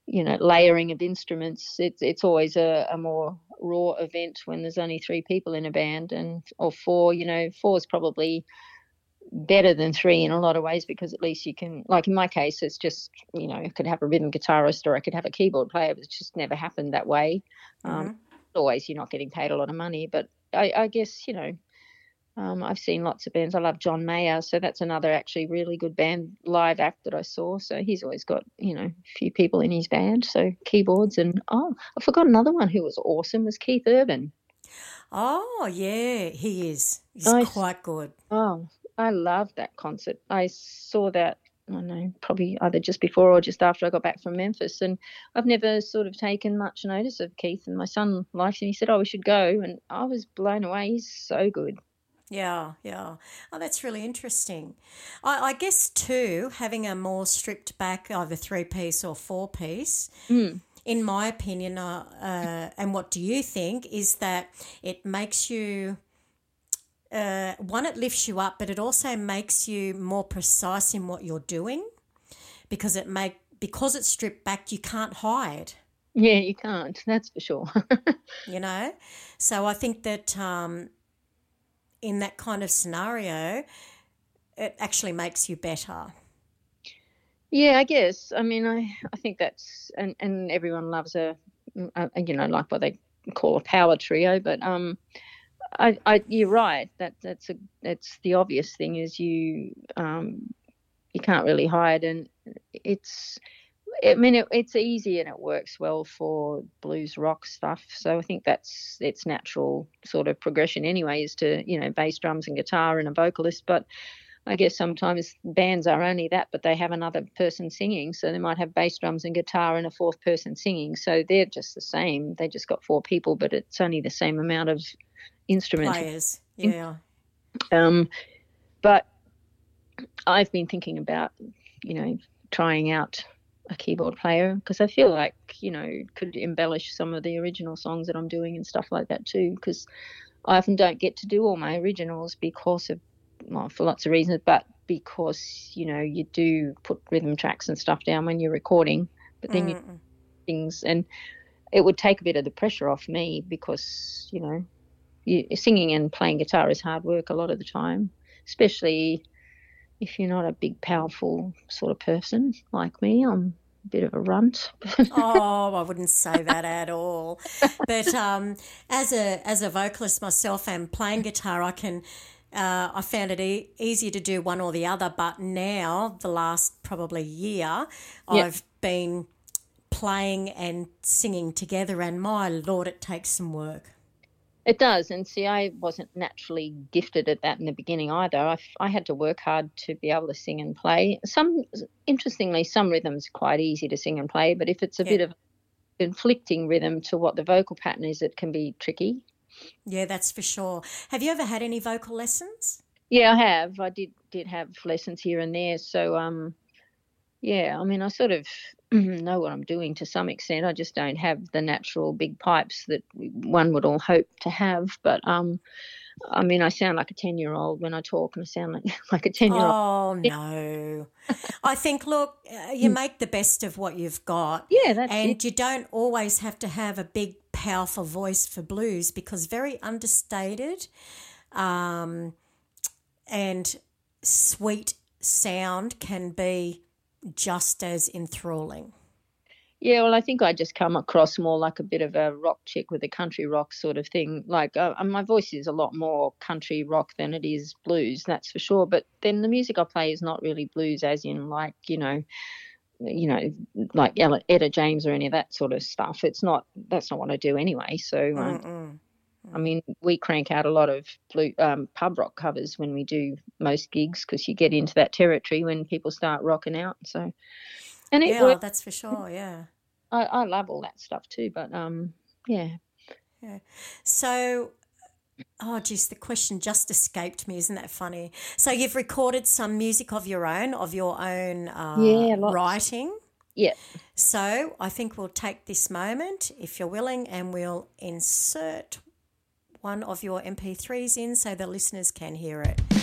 you know layering of instruments. It's it's always a, a more raw event when there's only three people in a band and or four. You know, four is probably better than three in a lot of ways because at least you can like in my case it's just you know i could have a rhythm guitarist or i could have a keyboard player but it's just never happened that way um, mm-hmm. um, always you're not getting paid a lot of money, but I, I guess you know um, I've seen lots of bands. I love John Mayer, so that's another actually really good band live act that I saw. So he's always got you know a few people in his band, so keyboards and oh, I forgot another one who was awesome was Keith Urban. Oh yeah, he is. He's I, quite good. Oh, I love that concert. I saw that I don't know, probably either just before or just after I got back from Memphis. And I've never sort of taken much notice of Keith. And my son likes him. He said, Oh, we should go. And I was blown away. He's so good. Yeah, yeah. Oh, that's really interesting. I, I guess, too, having a more stripped back, either three piece or four piece, mm. in my opinion, uh, uh, and what do you think, is that it makes you uh, one, it lifts you up, but it also makes you more precise in what you're doing because it make because it's stripped back, you can't hide. Yeah, you can't. That's for sure. you know, so I think that um, in that kind of scenario, it actually makes you better. Yeah, I guess. I mean, I I think that's and and everyone loves a, a you know like what they call a power trio, but um I, I, you're right. That that's a that's the obvious thing is you um, you can't really hide, and it's. I mean, it, it's easy and it works well for blues rock stuff. So I think that's its natural sort of progression anyway, is to you know bass drums and guitar and a vocalist. But I guess sometimes bands are only that, but they have another person singing. So they might have bass drums and guitar and a fourth person singing. So they're just the same. They just got four people, but it's only the same amount of instrument players. Yeah. Um, but I've been thinking about, you know, trying out a keyboard player because I feel like, you know, could embellish some of the original songs that I'm doing and stuff like that too. Because I often don't get to do all my originals because of, well, for lots of reasons, but because, you know, you do put rhythm tracks and stuff down when you're recording, but then mm. you things and it would take a bit of the pressure off me because, you know, you, singing and playing guitar is hard work a lot of the time, especially if you're not a big, powerful sort of person like me. I'm a bit of a runt. oh, I wouldn't say that at all. But um, as a as a vocalist myself and playing guitar, I can. Uh, I found it e- easier to do one or the other, but now the last probably year, yep. I've been playing and singing together, and my lord, it takes some work. It does, and see, I wasn't naturally gifted at that in the beginning either. I, I had to work hard to be able to sing and play. Some, interestingly, some rhythms are quite easy to sing and play, but if it's a yeah. bit of conflicting rhythm to what the vocal pattern is, it can be tricky. Yeah, that's for sure. Have you ever had any vocal lessons? Yeah, I have. I did did have lessons here and there. So, um, yeah, I mean, I sort of know what I'm doing to some extent. I just don't have the natural big pipes that one would all hope to have. But um, I mean, I sound like a 10 year old when I talk, and I sound like, like a 10 year old. Oh, no. I think, look, uh, you hmm. make the best of what you've got. Yeah, that's And it. you don't always have to have a big, powerful voice for blues because very understated um, and sweet sound can be just as enthralling. Yeah, well, I think I just come across more like a bit of a rock chick with a country rock sort of thing. Like, uh, my voice is a lot more country rock than it is blues, that's for sure. But then the music I play is not really blues, as in like you know, you know, like Ella, Etta James or any of that sort of stuff. It's not. That's not what I do anyway. So. Um, I mean, we crank out a lot of blue, um, pub rock covers when we do most gigs because you get into that territory when people start rocking out. So, and it yeah, works. that's for sure. Yeah, I, I love all that stuff too. But um, yeah, yeah. So, oh geez, the question just escaped me. Isn't that funny? So you've recorded some music of your own, of your own uh, yeah, writing. Yeah. So I think we'll take this moment, if you're willing, and we'll insert one of your MP3s in so the listeners can hear it.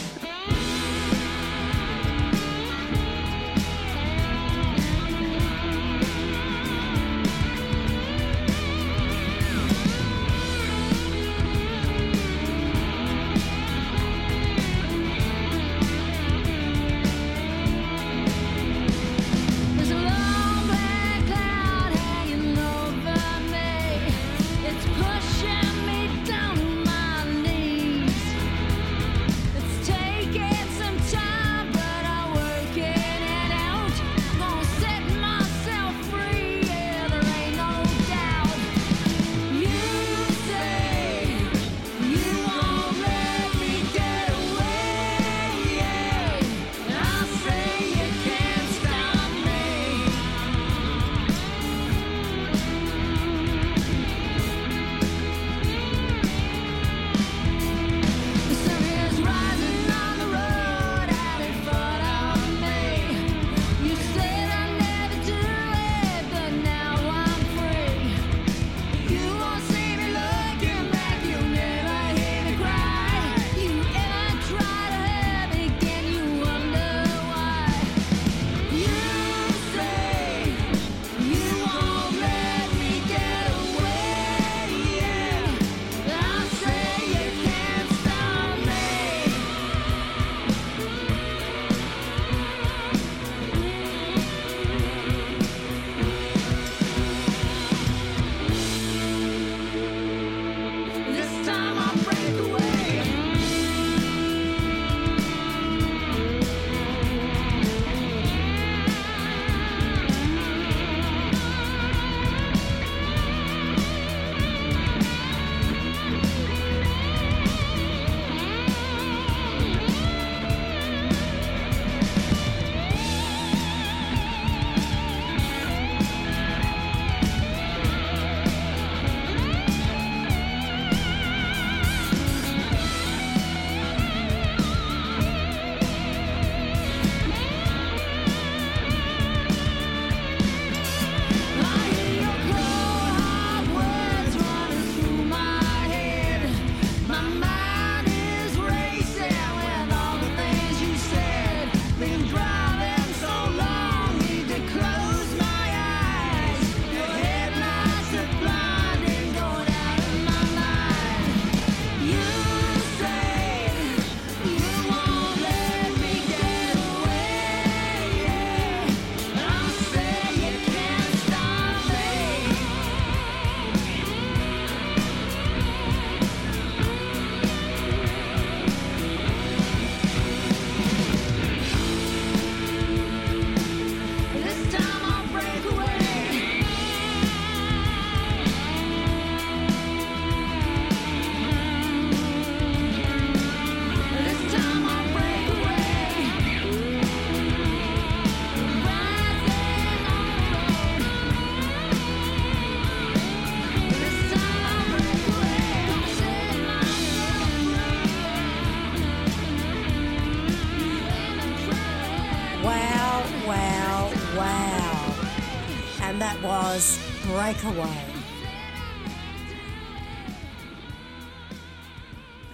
Breakaway.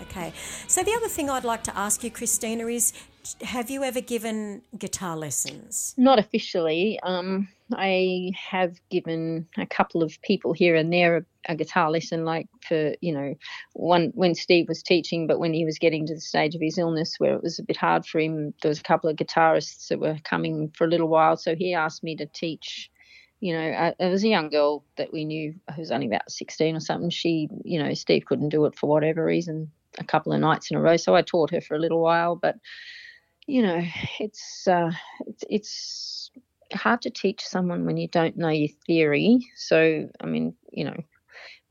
Okay. So the other thing I'd like to ask you, Christina, is have you ever given guitar lessons? Not officially. Um, I have given a couple of people here and there a, a, guitar lesson, like for you know, one when Steve was teaching, but when he was getting to the stage of his illness where it was a bit hard for him, there was a couple of guitarists that were coming for a little while, so he asked me to teach. You know, there was a young girl that we knew who was only about 16 or something. She, you know, Steve couldn't do it for whatever reason a couple of nights in a row, so I taught her for a little while, but you know, it's uh, it's, it's hard to teach someone when you don't know your theory. So, I mean, you know,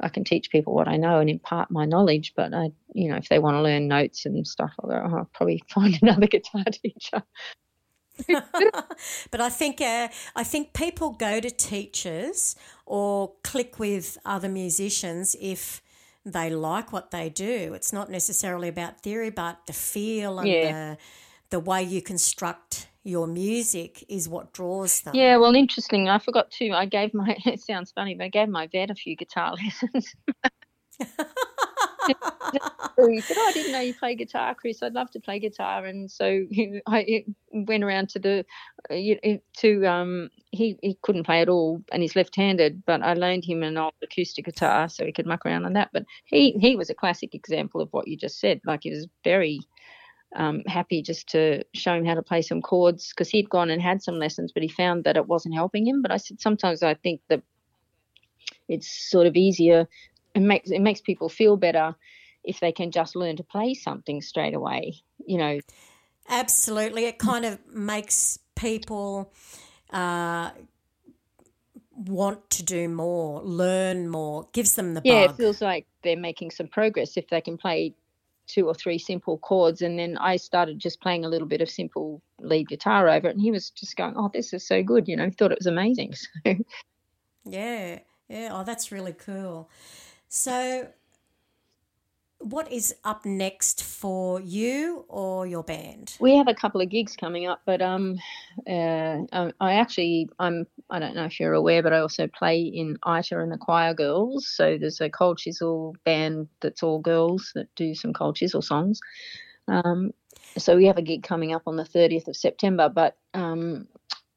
I can teach people what I know and impart my knowledge, but I, you know, if they want to learn notes and stuff, I'll, go, oh, I'll probably find another guitar teacher. but I think uh, I think people go to teachers or click with other musicians if they like what they do. It's not necessarily about theory, but the feel and yeah. the the way you construct your music is what draws them. Yeah, well, interesting. I forgot to. I gave my. It sounds funny, but I gave my vet a few guitar lessons. He said, oh, "I didn't know you play guitar, Chris. I'd love to play guitar." And so he, I went around to the uh, to um he he couldn't play at all, and he's left-handed. But I loaned him an old acoustic guitar so he could muck around on that. But he he was a classic example of what you just said. Like he was very um, happy just to show him how to play some chords because he'd gone and had some lessons, but he found that it wasn't helping him. But I said sometimes I think that it's sort of easier and makes it makes people feel better if they can just learn to play something straight away. You know, absolutely, it kind of makes people. Uh, want to do more, learn more, gives them the yeah. Bug. It feels like they're making some progress if they can play two or three simple chords and then I started just playing a little bit of simple lead guitar over it and he was just going, Oh, this is so good, you know, thought it was amazing. So Yeah, yeah. Oh, that's really cool. So what is up next for you or your band? We have a couple of gigs coming up, but um, uh, I actually I'm I don't know if you're aware, but I also play in ITA and the Choir Girls. So there's a Cold Chisel band that's all girls that do some Cold Chisel songs. Um, so we have a gig coming up on the 30th of September, but um,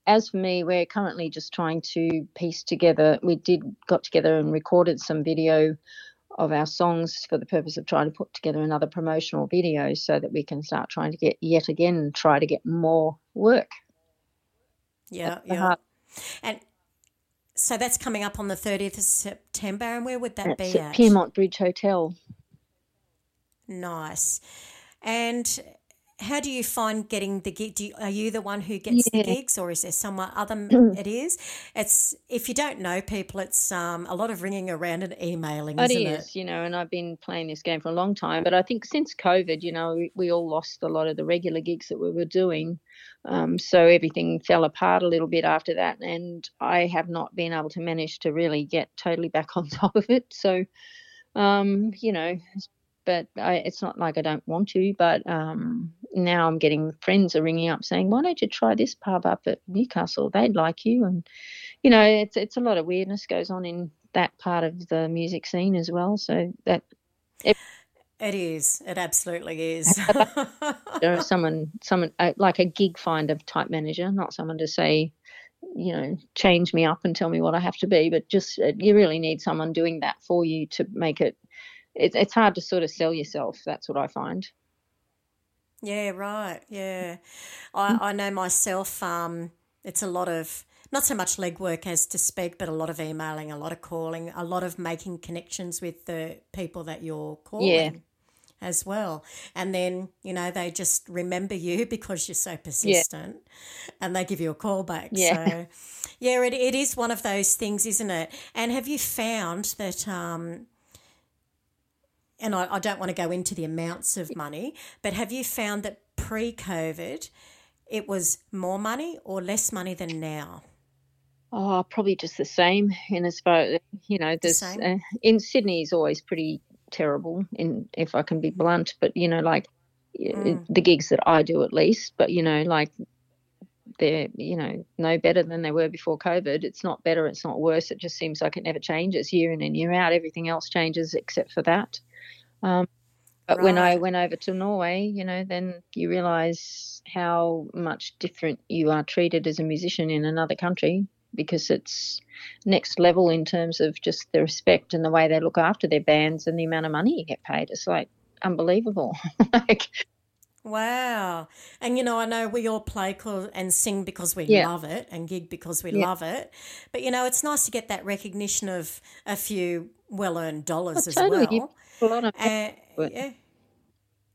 as for me, we're currently just trying to piece together. We did got together and recorded some video of our songs for the purpose of trying to put together another promotional video so that we can start trying to get yet again try to get more work. Yeah, yeah. Heart. And so that's coming up on the 30th of September and where would that that's be at? at? Pyrmont Bridge Hotel. Nice. And how do you find getting the gig? You, are you the one who gets yeah. the gigs, or is there someone other? it is. It's if you don't know people, it's um, a lot of ringing around and emailing. It is, it? you know. And I've been playing this game for a long time, but I think since COVID, you know, we, we all lost a lot of the regular gigs that we were doing. Um, so everything fell apart a little bit after that, and I have not been able to manage to really get totally back on top of it. So, um, you know, but I, it's not like I don't want to. But um, now I'm getting friends are ringing up saying, "Why don't you try this pub up at Newcastle? They'd like you." And you know, it's it's a lot of weirdness goes on in that part of the music scene as well. So that it, it is. It absolutely is. there is someone, someone uh, like a gig finder type manager, not someone to say, you know, change me up and tell me what I have to be, but just uh, you really need someone doing that for you to make it it, it's hard to sort of sell yourself. That's what I find. Yeah, right. Yeah, I, I know myself. Um, it's a lot of not so much legwork as to speak, but a lot of emailing, a lot of calling, a lot of making connections with the people that you're calling. Yeah. As well. And then, you know, they just remember you because you're so persistent yeah. and they give you a call back. Yeah. So, yeah, it, it is one of those things, isn't it? And have you found that um, and I, I don't want to go into the amounts of money, but have you found that pre COVID it was more money or less money than now? Oh, probably just the same. In as far you know, there's uh, in Sydney is always pretty terrible. In if I can be blunt, but you know, like mm. the gigs that I do at least. But you know, like they're you know no better than they were before COVID. It's not better, it's not worse. It just seems like it never changes year in and year out. Everything else changes except for that. Um, but right. when I went over to Norway, you know, then you realise how much different you are treated as a musician in another country because it's next level in terms of just the respect and the way they look after their bands and the amount of money you get paid. It's like unbelievable. like Wow. And you know, I know we all play and sing because we yeah. love it and gig because we yeah. love it. But you know, it's nice to get that recognition of a few well earned dollars oh, as totally. well. You put a lot of uh, yeah.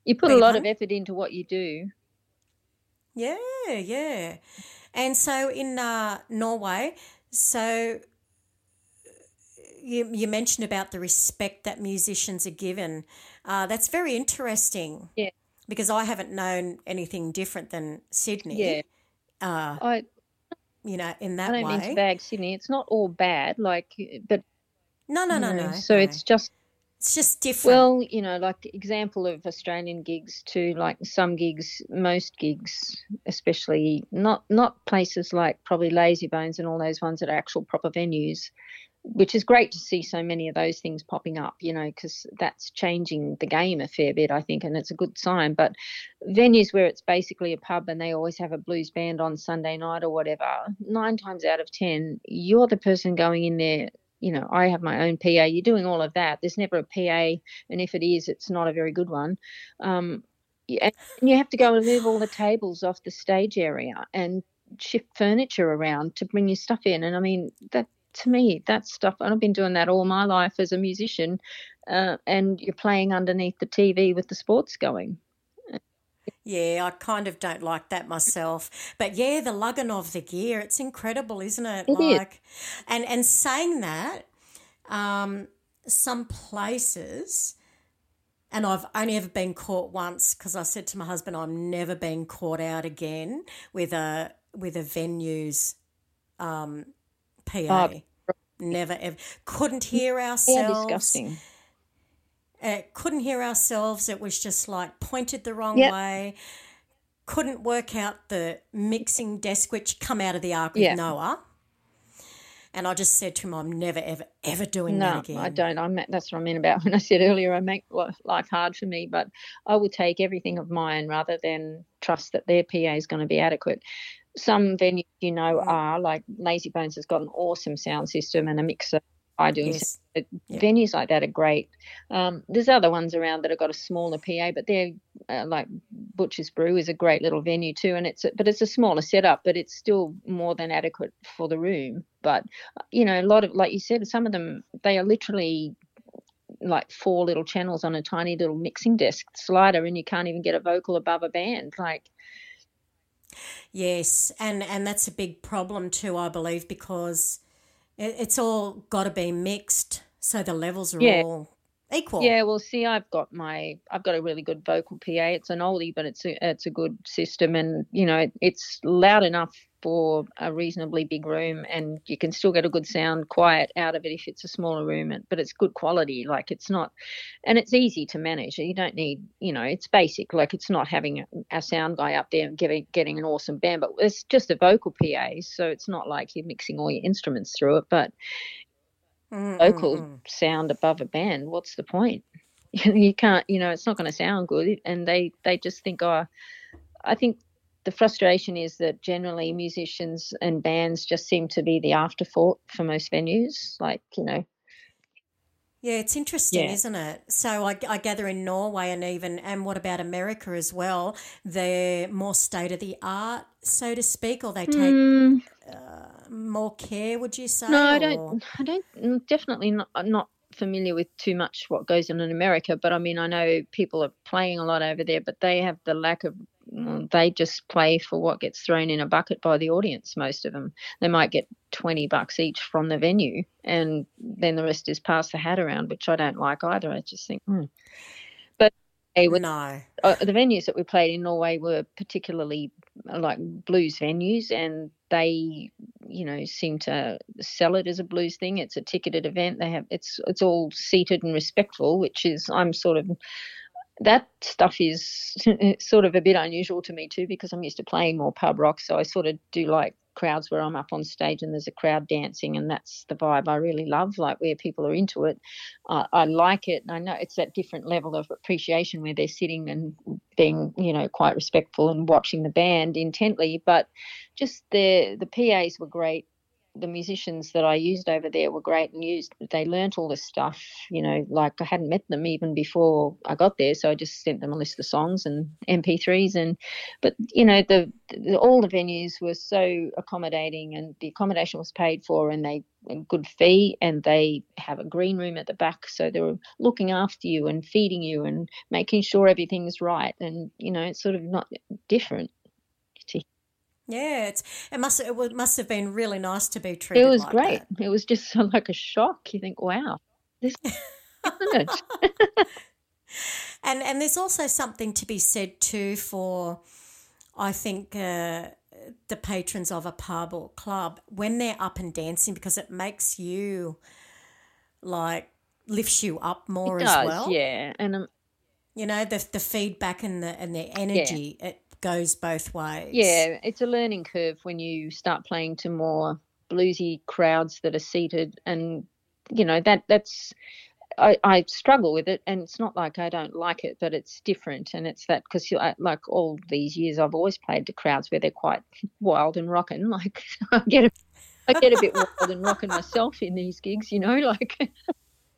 You put a lot of effort into what you do. Yeah, yeah. And so in uh, Norway, so you, you mentioned about the respect that musicians are given. Uh, that's very interesting. Yeah because I haven't known anything different than Sydney. Yeah. Uh, I, you know, in that I don't way. mean to bag Sydney. It's not all bad, like, but no, no, no, no. So no. it's just it's just different. Well, you know, like example of Australian gigs too. Like some gigs, most gigs, especially not not places like probably Lazybones and all those ones that are actual proper venues which is great to see so many of those things popping up, you know, because that's changing the game a fair bit, I think, and it's a good sign. But venues where it's basically a pub and they always have a blues band on Sunday night or whatever, nine times out of 10, you're the person going in there. You know, I have my own PA. You're doing all of that. There's never a PA, and if it is, it's not a very good one. Um, and you have to go and move all the tables off the stage area and shift furniture around to bring your stuff in. And I mean, that to me, that stuff, I've been doing that all my life as a musician, uh, and you're playing underneath the TV with the sports going. Yeah, I kind of don't like that myself. But yeah, the lugging of the gear, it's incredible, isn't it? it like is. and and saying that, um, some places and I've only ever been caught once because I said to my husband, I'm never being caught out again with a with a venue's um, PA. Oh, Never ever. Couldn't hear ourselves. Yeah, disgusting. Uh, couldn't hear ourselves. It was just like pointed the wrong yep. way. Couldn't work out the mixing desk, which come out of the Ark with yeah. Noah. And I just said to him, I'm never, ever, ever doing no, that again. I don't. I'm, that's what I mean about when I said earlier, I make life hard for me, but I will take everything of mine rather than trust that their PA is going to be adequate some venues you know mm. are like Lazybones has got an awesome sound system and a mixer. I do. Yes. Yep. Venues like that are great. Um, there's other ones around that have got a smaller PA, but they're uh, like Butcher's Brew is a great little venue too, and it's a, but it's a smaller setup, but it's still more than adequate for the room. But you know, a lot of like you said, some of them they are literally like four little channels on a tiny little mixing desk slider, and you can't even get a vocal above a band. Like Yes, and and that's a big problem too, I believe, because it, it's all got to be mixed, so the levels are yeah. all equal. Yeah, well, see, I've got my, I've got a really good vocal PA. It's an oldie, but it's a, it's a good system, and you know, it's loud enough for a reasonably big room and you can still get a good sound quiet out of it if it's a smaller room but it's good quality like it's not and it's easy to manage you don't need you know it's basic like it's not having a sound guy up there and getting getting an awesome band but it's just a vocal PA so it's not like you're mixing all your instruments through it but mm-hmm. vocal sound above a band what's the point you can't you know it's not going to sound good and they they just think oh I think the frustration is that generally musicians and bands just seem to be the afterthought for most venues. Like, you know. Yeah, it's interesting, yeah. isn't it? So I, I, gather in Norway and even, and what about America as well? They're more state of the art, so to speak, or they take mm. uh, more care, would you say? No, I don't. I don't, definitely not, not familiar with too much what goes on in America, but I mean, I know people are playing a lot over there, but they have the lack of they just play for what gets thrown in a bucket by the audience. Most of them, they might get twenty bucks each from the venue, and then the rest is pass the hat around, which I don't like either. I just think, hmm. but with, no, uh, the venues that we played in Norway were particularly like blues venues, and they, you know, seem to sell it as a blues thing. It's a ticketed event. They have it's it's all seated and respectful, which is I'm sort of that stuff is sort of a bit unusual to me too because I'm used to playing more pub rock. So I sort of do like crowds where I'm up on stage and there's a crowd dancing, and that's the vibe I really love, like where people are into it. Uh, I like it. And I know it's that different level of appreciation where they're sitting and being, you know, quite respectful and watching the band intently. But just the the PAs were great the musicians that I used over there were great and used they learnt all this stuff, you know, like I hadn't met them even before I got there, so I just sent them a list of songs and MP3s and but you know the, the all the venues were so accommodating and the accommodation was paid for and they a good fee and they have a green room at the back so they were looking after you and feeding you and making sure everything's right and you know it's sort of not different yeah, it's it must it must have been really nice to be treated. It was like great. That. It was just like a shock. You think, wow, this and and there's also something to be said too for, I think. Uh, the patrons of a pub or club when they're up and dancing because it makes you like lifts you up more it as does, well. Yeah, and um, you know the the feedback and the and the energy. Yeah. It goes both ways. Yeah, it's a learning curve when you start playing to more bluesy crowds that are seated, and you know that that's. I, I struggle with it, and it's not like I don't like it, but it's different, and it's that because like all these years, I've always played to crowds where they're quite wild and rocking. Like I get a, I get a bit wild and rocking myself in these gigs, you know, like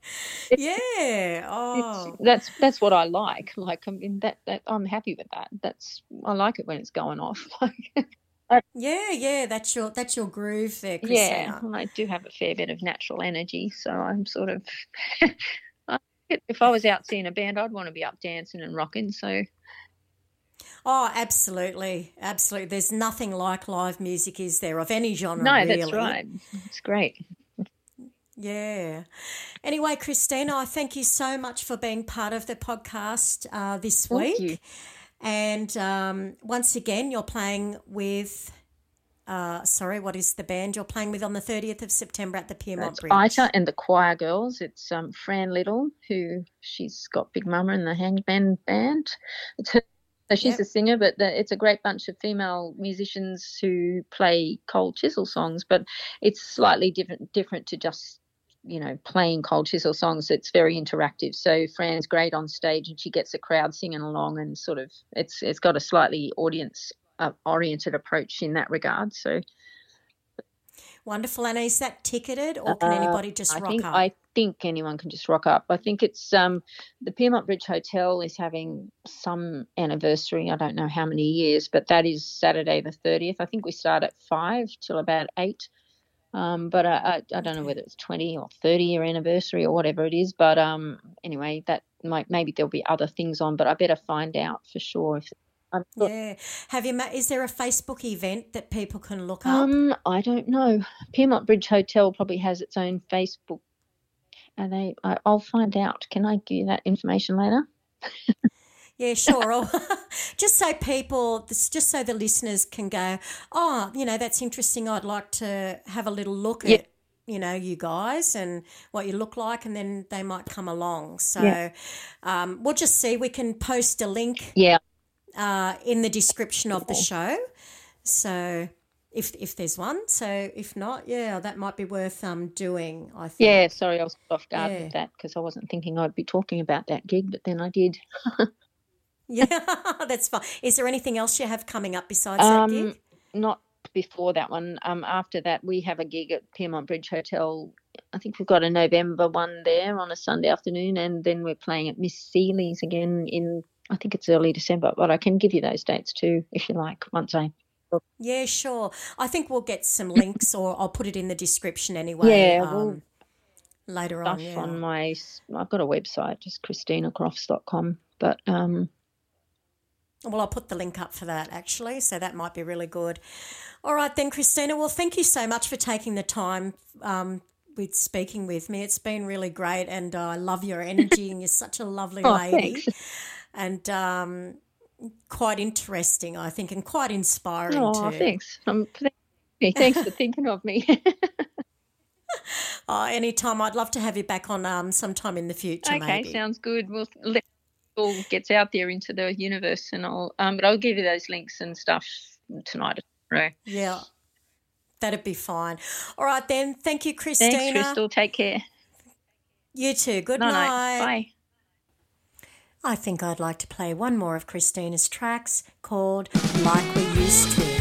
yeah. Oh, that's that's what I like. Like I mean that that I'm happy with that. That's I like it when it's going off. Like. yeah, yeah, that's your that's your groove there, Christina. Yeah, I do have a fair bit of natural energy, so I'm sort of. if I was out seeing a band, I'd want to be up dancing and rocking. So. Oh, absolutely, absolutely. There's nothing like live music, is there, of any genre? No, really. that's right. It's great. Yeah. Anyway, Christina, I thank you so much for being part of the podcast uh, this thank week. You. And um, once again, you're playing with. Uh, sorry, what is the band you're playing with on the 30th of September at the That's Bridge? Ita and the Choir Girls. It's um, Fran Little, who she's got Big Mama and the Hangman Band. It's her so she's yep. a singer, but the, it's a great bunch of female musicians who play Cold Chisel songs. But it's slightly different, different to just you know playing Cold Chisel songs. It's very interactive. So Fran's great on stage, and she gets the crowd singing along, and sort of it's it's got a slightly audience uh, oriented approach in that regard. So. Wonderful. And is that ticketed or can anybody just uh, I rock think, up? I think anyone can just rock up. I think it's um, the Pyrmont Bridge Hotel is having some anniversary. I don't know how many years, but that is Saturday the 30th. I think we start at 5 till about 8. Um, but I, I, I, don't know whether it's 20 or 30 year anniversary or whatever it is. But um, anyway, that might maybe there'll be other things on, but I better find out for sure if yeah. Have you? Is there a Facebook event that people can look up? Um, I don't know. Pyrmont Bridge Hotel probably has its own Facebook, and they. I, will find out. Can I give you that information later? yeah, sure. just so people, just so the listeners can go, oh, you know, that's interesting. I'd like to have a little look yeah. at you know you guys and what you look like and then they might come along so Yeah. um, we'll just see we can post a link Yeah. uh, in the description of the show. So if if there's one, so if not, yeah, that might be worth um doing. I think. Yeah. Sorry, I was off guard Yeah. with that because I wasn't thinking I'd be talking about that gig, but then I did. Yeah, that's fine. Is there anything else you have coming up besides that Um, gig? not before that one. Um, after that, we have a gig at Pyrmont Bridge Hotel. I think we've got a November one there on a Sunday afternoon, and then we're playing at Miss Seeley's again in I think it's early December. But I can give you those dates too if you like. Once I Yeah, sure. I think we'll get some links, or I'll put it in the description anyway. Yeah, um, we'll- later on. Yeah. on my I've got a website just christinacrofts.com. But um, Well, I'll put the link up for that actually, so that might be really good. All right, then, Christina. Well, thank you so much for taking the time um, with speaking with me. It's been really great, and I love your energy, and you're such a lovely Oh, lady, thanks. and um, quite interesting, I think, and quite inspiring oh, too. thanks. Um, thanks for thinking of me. Oh, anytime, I'd love to have you back on um, sometime in the future. okay, maybe. sounds good. We'll let all gets out there into the universe, and I'll um, but I'll give you those links and stuff tonight. Right? Yeah, that'd be fine. All right then. Thank you, Christina. Thanks, Crystal. Take care. You too. Good night. night. Bye. I think I'd like to play one more of Christina's tracks called Like We Used to.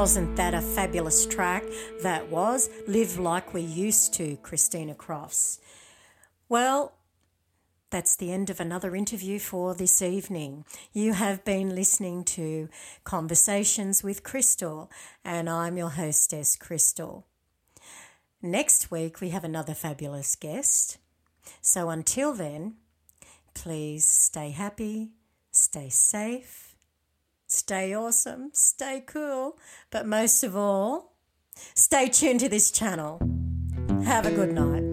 Wasn't that a fabulous track? That was Live Like We Used to, Christina Crofts. Well, that's the end of another interview for this evening. You have been listening to Conversations with Crystal, and I'm your hostess, Crystal. Next week, we have another fabulous guest. So until then, please stay happy, stay safe stay awesome, stay cool, but most of all, stay tuned to this channel. Have a good night.